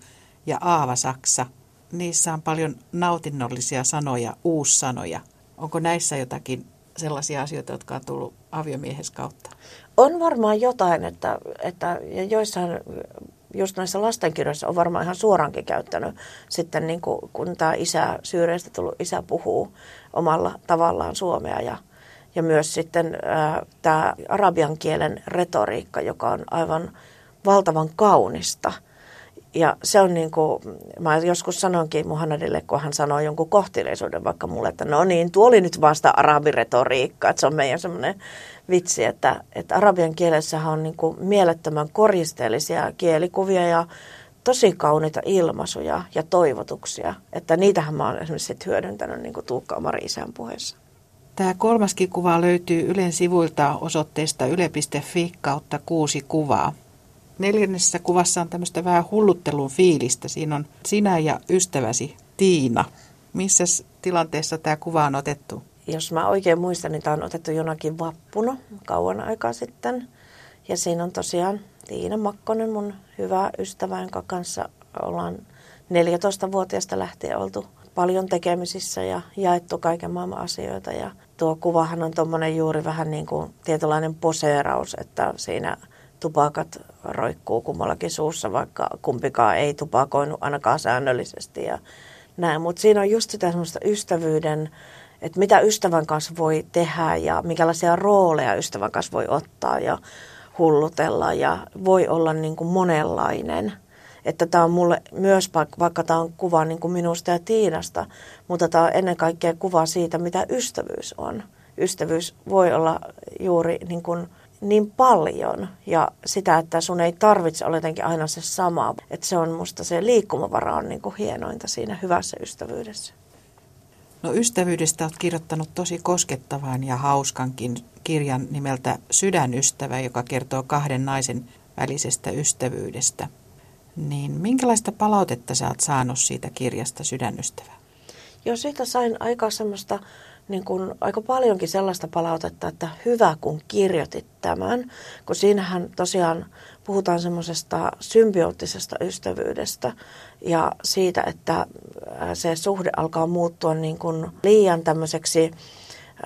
ja Aava Saksa. Niissä on paljon nautinnollisia sanoja, uussanoja. Onko näissä jotakin sellaisia asioita, jotka on tullut aviomiehes kautta? On varmaan jotain, että, että ja joissain just näissä lastenkirjoissa on varmaan ihan suorankin käyttänyt sitten niin kuin, kun tämä isä, Syyriasta tullut isä puhuu omalla tavallaan suomea ja ja myös sitten äh, tämä arabian kielen retoriikka, joka on aivan valtavan kaunista. Ja se on niin kuin, mä joskus sanonkin Muhannadille, kun hän sanoi jonkun kohteleisuuden vaikka mulle, että no niin, tuo oli nyt vasta arabiretoriikka, että se on meidän semmoinen vitsi, että, että arabian kielessä on niin kuin mielettömän koristeellisia kielikuvia ja tosi kauniita ilmaisuja ja toivotuksia, että niitähän mä oon esimerkiksi hyödyntänyt niin kuin Tuukka Omari isän puheessa. Tämä kolmaskin kuva löytyy Ylen sivuilta osoitteesta yle.fi kautta kuusi kuvaa. Neljännessä kuvassa on tämmöistä vähän hulluttelun fiilistä. Siinä on sinä ja ystäväsi Tiina. Missä tilanteessa tämä kuva on otettu? Jos mä oikein muistan, niin tämä on otettu jonakin vappuna kauan aikaa sitten. Ja siinä on tosiaan Tiina Makkonen, mun hyvä ystävä, jonka kanssa ollaan 14-vuotiaasta lähtien oltu paljon tekemisissä ja jaettu kaiken maailman asioita. Ja tuo kuvahan on tuommoinen juuri vähän niin kuin tietynlainen poseeraus, että siinä tupakat roikkuu kummallakin suussa, vaikka kumpikaan ei tupakoinut ainakaan säännöllisesti ja näin. Mutta siinä on just sitä semmoista ystävyyden, että mitä ystävän kanssa voi tehdä ja minkälaisia rooleja ystävän kanssa voi ottaa ja hullutella ja voi olla niin kuin monenlainen. Että tämä on mulle myös, vaikka tämä on kuva niin kuin minusta ja Tiinasta, mutta tämä on ennen kaikkea kuva siitä, mitä ystävyys on. Ystävyys voi olla juuri niin, kuin niin paljon ja sitä, että sun ei tarvitse olla jotenkin aina se sama. Että se on musta se liikkumavara on niin kuin hienointa siinä hyvässä ystävyydessä. No ystävyydestä olet kirjoittanut tosi koskettavan ja hauskankin kirjan nimeltä Sydänystävä, joka kertoo kahden naisen välisestä ystävyydestä. Niin minkälaista palautetta sä oot saanut siitä kirjasta Sydänystävä? Joo, siitä sain aika semmoista, niin kuin, aika paljonkin sellaista palautetta, että hyvä kun kirjoitit tämän, kun siinähän tosiaan puhutaan semmoisesta symbioottisesta ystävyydestä ja siitä, että se suhde alkaa muuttua niin kuin liian tämmöiseksi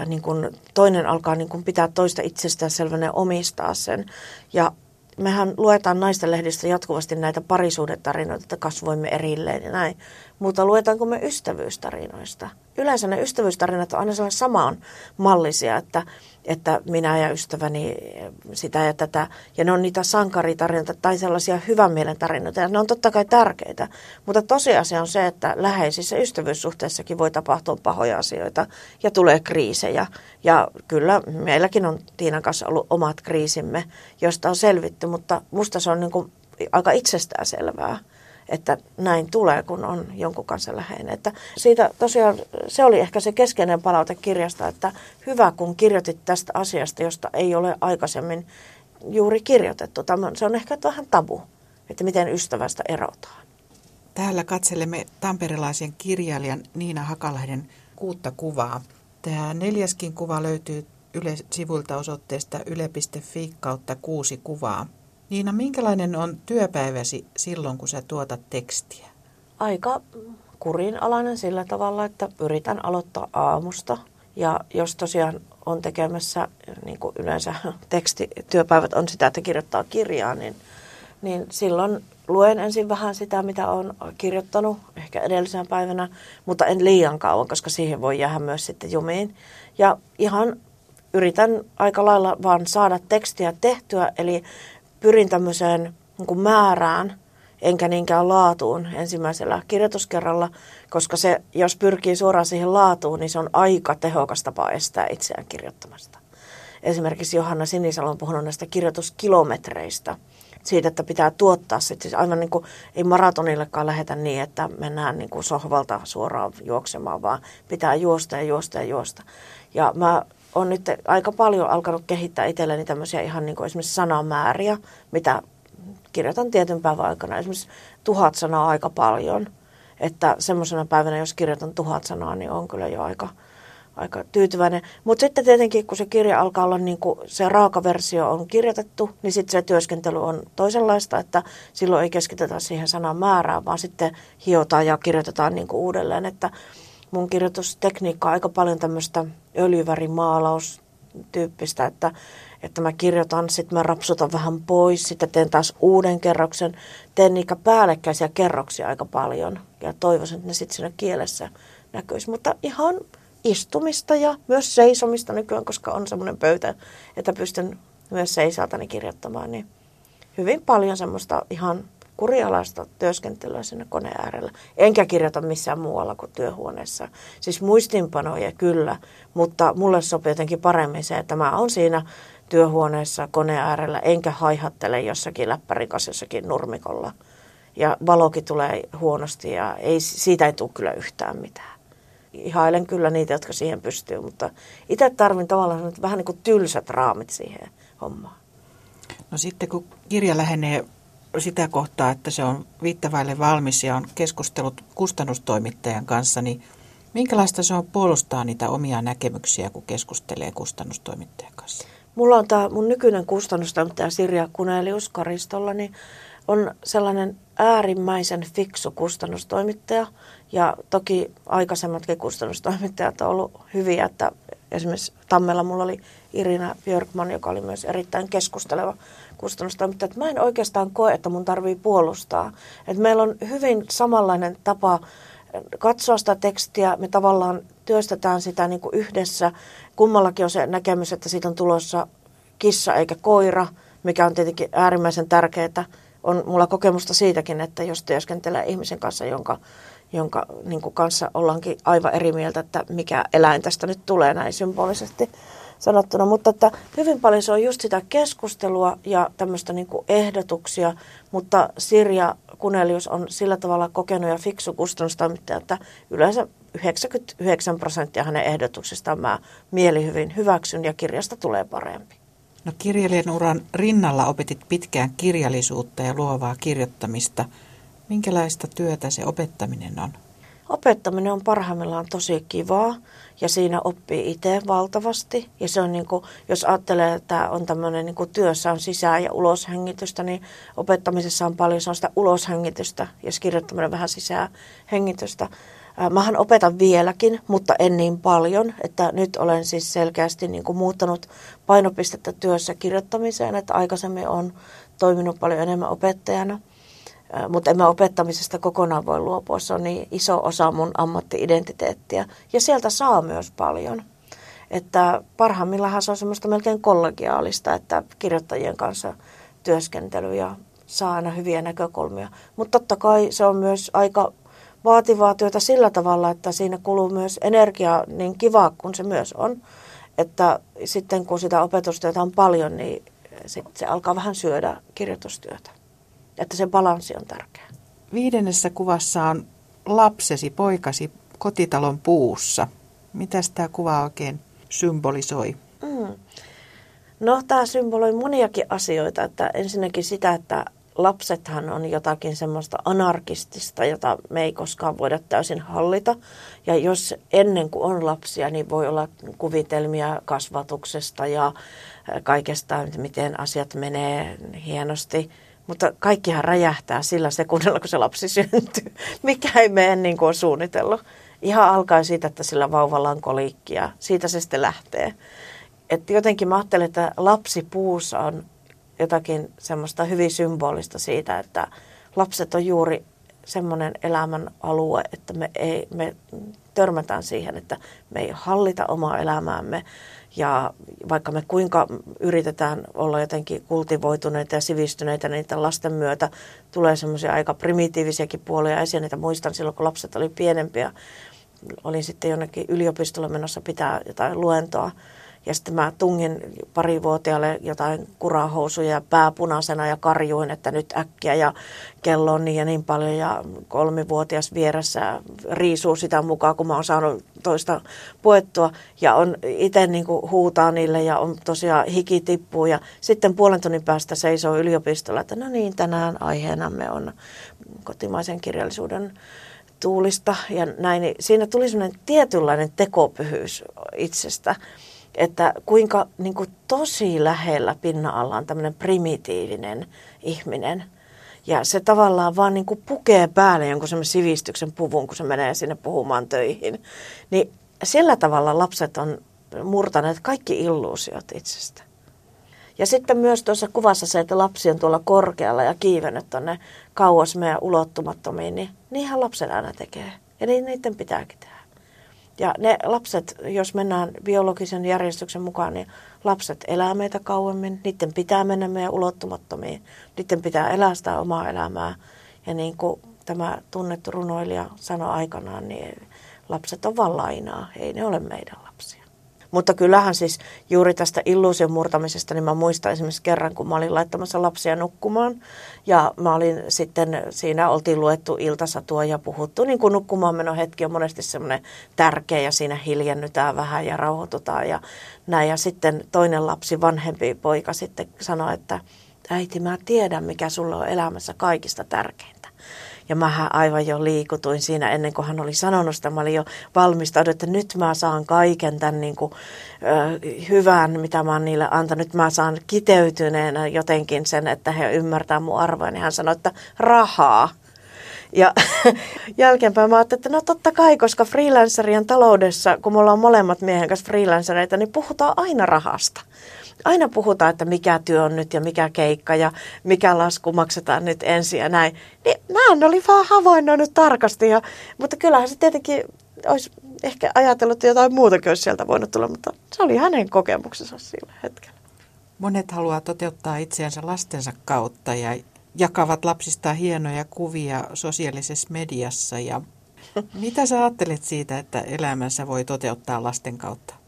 niin kuin toinen alkaa niin kuin pitää toista itsestään selvänä ja omistaa sen. Ja mehän luetaan naisten lehdistä jatkuvasti näitä parisuudetarinoita, että kasvoimme erilleen ja näin. Mutta luetaanko me ystävyystarinoista? Yleensä ne ystävyystarinat on aina sellaisia samaan mallisia, että että minä ja ystäväni sitä ja tätä. Ja ne on niitä sankaritarinoita tai sellaisia hyvän mielen tarinoita. Ja ne on totta kai tärkeitä. Mutta tosiasia on se, että läheisissä ystävyyssuhteissakin voi tapahtua pahoja asioita ja tulee kriisejä. Ja kyllä meilläkin on Tiinan kanssa ollut omat kriisimme, joista on selvitty, mutta musta se on niin kuin aika itsestään selvää että näin tulee, kun on jonkun kanssa läheinen. Että siitä tosiaan se oli ehkä se keskeinen palaute kirjasta, että hyvä kun kirjoitit tästä asiasta, josta ei ole aikaisemmin juuri kirjoitettu. Tämä, se on ehkä vähän tabu, että miten ystävästä erotaan. Täällä katselemme tamperilaisen kirjailijan Niina Hakalahden kuutta kuvaa. Tämä neljäskin kuva löytyy Yle sivulta osoitteesta yle.fi kautta kuusi kuvaa. Niina, minkälainen on työpäiväsi silloin, kun sä tuotat tekstiä? Aika kurinalainen sillä tavalla, että yritän aloittaa aamusta. Ja jos tosiaan on tekemässä, niin kuin yleensä tekstityöpäivät on sitä, että kirjoittaa kirjaa, niin, niin silloin luen ensin vähän sitä, mitä olen kirjoittanut, ehkä edellisenä päivänä, mutta en liian kauan, koska siihen voi jäädä myös sitten jumiin. Ja ihan yritän aika lailla vaan saada tekstiä tehtyä, eli pyrin tämmöiseen niin kuin määrään, enkä niinkään laatuun ensimmäisellä kirjoituskerralla, koska se, jos pyrkii suoraan siihen laatuun, niin se on aika tehokas tapa estää itseään kirjoittamasta. Esimerkiksi Johanna Sinisalo on puhunut näistä kirjoituskilometreistä, siitä, että pitää tuottaa sitten, siis aivan niin kuin ei maratonillekaan lähetä niin, että mennään niin kuin sohvalta suoraan juoksemaan, vaan pitää juosta ja juosta ja juosta. Ja mä on nyt aika paljon alkanut kehittää itselleni tämmöisiä ihan niin kuin esimerkiksi sanamääriä, mitä kirjoitan tietyn päivän aikana. Esimerkiksi tuhat sanaa aika paljon. Että semmoisena päivänä, jos kirjoitan tuhat sanaa, niin on kyllä jo aika, aika tyytyväinen. Mutta sitten tietenkin, kun se kirja alkaa olla niin kuin se raaka versio on kirjoitettu, niin sitten se työskentely on toisenlaista, että silloin ei keskitytä siihen sanan määrään, vaan sitten hiotaan ja kirjoitetaan niin kuin uudelleen. Että mun kirjoitustekniikka on aika paljon tämmöistä öljyvärimaalaustyyppistä, että, että mä kirjoitan, sitten mä rapsutan vähän pois, sitten teen taas uuden kerroksen, teen niitä päällekkäisiä kerroksia aika paljon ja toivoisin, että ne sitten siinä kielessä näkyisi. Mutta ihan istumista ja myös seisomista nykyään, koska on semmoinen pöytä, että pystyn myös seisaltani kirjoittamaan, niin hyvin paljon semmoista ihan kurialaista työskentelyä sinne koneen äärellä. Enkä kirjoita missään muualla kuin työhuoneessa. Siis muistinpanoja kyllä, mutta mulle sopii jotenkin paremmin se, että mä oon siinä työhuoneessa koneen äärellä, enkä haihattele jossakin läppärikas jossakin nurmikolla. Ja valokin tulee huonosti ja ei, siitä ei tule kyllä yhtään mitään. Ihailen kyllä niitä, jotka siihen pystyy, mutta itse tarvin tavallaan vähän niin kuin tylsät raamit siihen hommaan. No sitten kun kirja lähenee sitä kohtaa, että se on viittavaille valmis ja on keskustellut kustannustoimittajan kanssa, niin minkälaista se on puolustaa niitä omia näkemyksiä, kun keskustelee kustannustoimittajan kanssa? Mulla on tämä mun nykyinen kustannustoimittaja Sirja Kunelius Karistolla, niin on sellainen äärimmäisen fiksu kustannustoimittaja. Ja toki aikaisemmatkin kustannustoimittajat on ollut hyviä, että esimerkiksi Tammella mulla oli Irina Björkman, joka oli myös erittäin keskusteleva kustannustoimittaja. Mä en oikeastaan koe, että mun tarvii puolustaa. Et meillä on hyvin samanlainen tapa katsoa sitä tekstiä, me tavallaan työstetään sitä niin kuin yhdessä. Kummallakin on se näkemys, että siitä on tulossa kissa eikä koira, mikä on tietenkin äärimmäisen tärkeää. On mulla kokemusta siitäkin, että jos työskentelee ihmisen kanssa, jonka, jonka niin kuin kanssa ollaankin aivan eri mieltä, että mikä eläin tästä nyt tulee näin symbolisesti sanottuna. Mutta että hyvin paljon se on just sitä keskustelua ja tämmöistä niin kuin ehdotuksia, mutta Sirja Kunelius on sillä tavalla kokenut ja fiksu kustannustoimittaja, että yleensä 99 prosenttia hänen ehdotuksistaan mä mielihyvin hyväksyn ja kirjasta tulee parempi. No kirjailijan uran rinnalla opetit pitkään kirjallisuutta ja luovaa kirjoittamista. Minkälaista työtä se opettaminen on? Opettaminen on parhaimmillaan tosi kivaa ja siinä oppii itse valtavasti. Ja se on niin kuin, jos ajattelee, että on tämmöinen niin kuin työssä on sisään- ja uloshengitystä, niin opettamisessa on paljon sellaista uloshengitystä, jos kirjoittaminen vähän sisään hengitystä. Mähän opetan vieläkin, mutta en niin paljon, että nyt olen siis selkeästi niin kuin muuttanut painopistettä työssä kirjoittamiseen, että aikaisemmin on toiminut paljon enemmän opettajana – mutta en mä opettamisesta kokonaan voi luopua. Se on niin iso osa mun ammattiidentiteettiä. Ja sieltä saa myös paljon. Että parhaimmillaan se on semmoista melkein kollegiaalista, että kirjoittajien kanssa työskentely ja saa aina hyviä näkökulmia. Mutta totta kai se on myös aika vaativaa työtä sillä tavalla, että siinä kuluu myös energiaa niin kiva kuin se myös on. Että sitten kun sitä opetustyötä on paljon, niin sit se alkaa vähän syödä kirjoitustyötä että se balanssi on tärkeä. Viidennessä kuvassa on lapsesi, poikasi kotitalon puussa. Mitä tämä kuva oikein symbolisoi? Mm. No tämä symboloi moniakin asioita. Että ensinnäkin sitä, että lapsethan on jotakin semmoista anarkistista, jota me ei koskaan voida täysin hallita. Ja jos ennen kuin on lapsia, niin voi olla kuvitelmia kasvatuksesta ja kaikesta, miten asiat menee hienosti mutta kaikkihan räjähtää sillä sekunnilla, kun se lapsi syntyy, mikä ei mene niin kuin suunnitellut. Ihan alkaa siitä, että sillä vauvalla on koliikkia. Siitä se sitten lähtee. Että jotenkin mä ajattelen, että lapsi puussa on jotakin semmoista hyvin symbolista siitä, että lapset on juuri semmoinen elämän alue, että me, ei, me törmätään siihen, että me ei hallita omaa elämäämme ja vaikka me kuinka yritetään olla jotenkin kultivoituneita ja sivistyneitä, niin niitä lasten myötä tulee semmoisia aika primitiivisiäkin puolia esiin. Niitä muistan silloin, kun lapset oli pienempiä. Olin sitten jonnekin yliopistolle menossa pitää jotain luentoa ja sitten mä tungin parivuotiaalle jotain kurahousuja ja pääpunaisena ja karjuin, että nyt äkkiä ja kello on niin ja niin paljon. Ja kolmivuotias vieressä riisuu sitä mukaan, kun mä oon saanut toista puettua. Ja on itse niin huutaa niille ja on tosiaan hiki tippuu. Ja sitten puolen tunnin päästä seisoo yliopistolla, että no niin, tänään aiheenamme on kotimaisen kirjallisuuden tuulista ja näin. Niin siinä tuli sellainen tietynlainen tekopyhyys itsestä että kuinka niin kuin tosi lähellä pinna alla on tämmöinen primitiivinen ihminen. Ja se tavallaan vaan niin kuin pukee päälle jonkun semmoisen sivistyksen puvun, kun se menee sinne puhumaan töihin. Niin sillä tavalla lapset on murtaneet kaikki illuusiot itsestä. Ja sitten myös tuossa kuvassa se, että lapsi on tuolla korkealla ja kiivennyt tuonne kauas meidän ulottumattomiin, niin niinhän lapset aina tekee. Niin niiden pitääkin tehdä. Ja ne lapset, jos mennään biologisen järjestyksen mukaan, niin lapset elää meitä kauemmin. Niiden pitää mennä meidän ulottumattomiin. Niiden pitää elää sitä omaa elämää. Ja niin kuin tämä tunnettu runoilija sanoi aikanaan, niin lapset on vaan lainaa. Ei ne ole meidän. Mutta kyllähän siis juuri tästä illuusion murtamisesta, niin mä muistan esimerkiksi kerran, kun mä olin laittamassa lapsia nukkumaan. Ja mä olin sitten, siinä oltiin luettu iltasatua ja puhuttu, niin kuin nukkumaan meno hetki on monesti semmoinen tärkeä ja siinä hiljennytään vähän ja rauhoitutaan ja näin. Ja sitten toinen lapsi, vanhempi poika sitten sanoi, että äiti mä tiedän mikä sulle on elämässä kaikista tärkein. Ja mä aivan jo liikutuin siinä ennen kuin hän oli sanonut sitä. Mä olin jo valmistautunut, että nyt mä saan kaiken tämän niin kuin, ö, hyvän, mitä mä oon niille antanut. Nyt mä saan kiteytyneenä jotenkin sen, että he ymmärtää mun arvoa. Niin hän sanoi, että rahaa. Ja jälkeenpäin mä ajattelin, että no totta kai, koska freelancerien taloudessa, kun me ollaan molemmat miehen kanssa freelancereita, niin puhutaan aina rahasta aina puhutaan, että mikä työ on nyt ja mikä keikka ja mikä lasku maksetaan nyt ensin ja näin. Niin mä olin vaan havainnoinut tarkasti, ja, mutta kyllähän se tietenkin olisi ehkä ajatellut, että jotain muutakin olisi sieltä voinut tulla, mutta se oli hänen kokemuksensa sillä hetkellä. Monet haluaa toteuttaa itseänsä lastensa kautta ja jakavat lapsista hienoja kuvia sosiaalisessa mediassa. Ja mitä sä ajattelet siitä, että elämänsä voi toteuttaa lasten kautta?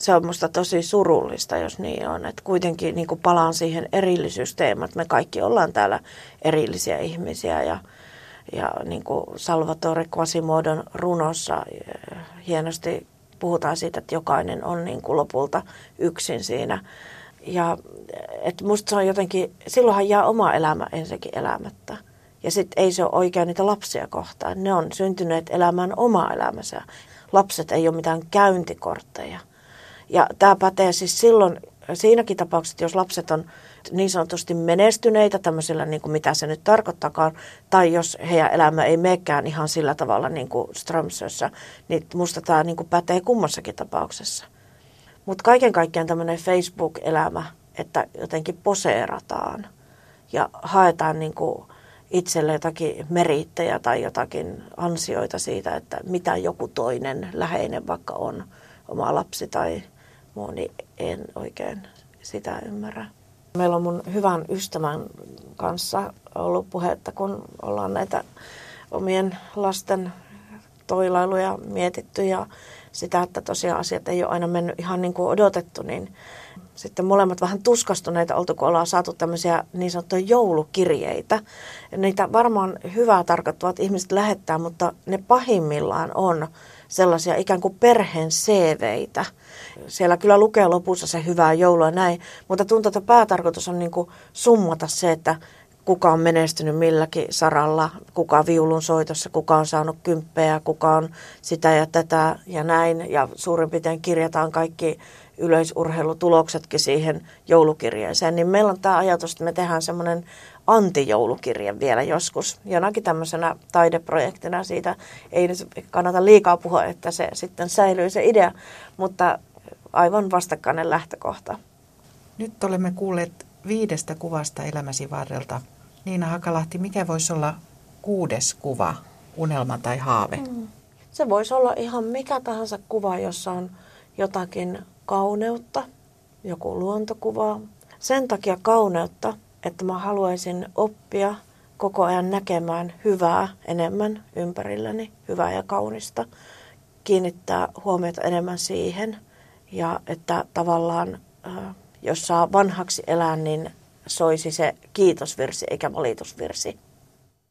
Se on musta tosi surullista, jos niin on. Että kuitenkin niin palaan siihen erillisyysteemaan, me kaikki ollaan täällä erillisiä ihmisiä ja, ja niin kuin Salvatore Quasimodo'n runossa eh, hienosti puhutaan siitä, että jokainen on niin kuin lopulta yksin siinä. Ja että musta se on jotenkin, silloinhan jää oma elämä ensinnäkin elämättä. Ja sitten ei se ole oikein niitä lapsia kohtaan. Ne on syntyneet elämään oma elämänsä. Lapset ei ole mitään käyntikortteja ja tämä pätee siis silloin siinäkin tapauksessa, jos lapset on niin sanotusti menestyneitä tämmöisellä, niin kuin mitä se nyt tarkoittakaan, tai jos heidän elämä ei meekään ihan sillä tavalla niin kuin Strömsössä, niin musta tämä niin kuin pätee kummassakin tapauksessa. Mutta kaiken kaikkiaan tämmöinen Facebook-elämä, että jotenkin poseerataan ja haetaan niin kuin itselle jotakin merittejä tai jotakin ansioita siitä, että mitä joku toinen läheinen vaikka on, oma lapsi tai muu, niin en oikein sitä ymmärrä. Meillä on mun hyvän ystävän kanssa ollut puhetta, kun ollaan näitä omien lasten toilailuja mietitty ja sitä, että tosiaan asiat ei ole aina mennyt ihan niin kuin odotettu, niin sitten molemmat vähän tuskastuneita oltu, kun ollaan saatu tämmöisiä niin sanottuja joulukirjeitä. Niitä varmaan hyvää tarkoittavat ihmiset lähettää, mutta ne pahimmillaan on sellaisia ikään kuin perheen CVitä. Siellä kyllä lukee lopussa se hyvää joulua näin, mutta tuntuu, että päätarkoitus on niin kuin summata se, että kuka on menestynyt milläkin saralla, kuka viulun soitossa, kuka on saanut kymppejä, kuka on sitä ja tätä ja näin. Ja suurin piirtein kirjataan kaikki yleisurheilutuloksetkin siihen joulukirjeeseen. Niin meillä on tämä ajatus, että me tehdään semmoinen antijoulukirje vielä joskus jonakin tämmöisenä taideprojektina. Siitä ei nyt kannata liikaa puhua, että se sitten säilyy se idea, mutta aivan vastakkainen lähtökohta. Nyt olemme kuulleet viidestä kuvasta elämäsi varrelta. Niina Hakalahti, mikä voisi olla kuudes kuva, unelma tai haave? Mm. Se voisi olla ihan mikä tahansa kuva, jossa on jotakin kauneutta, joku luontokuva. Sen takia kauneutta, että mä haluaisin oppia koko ajan näkemään hyvää enemmän ympärilläni, hyvää ja kaunista, kiinnittää huomiota enemmän siihen ja että tavallaan jos saa vanhaksi elää, niin soisi se kiitosvirsi eikä valitusvirsi.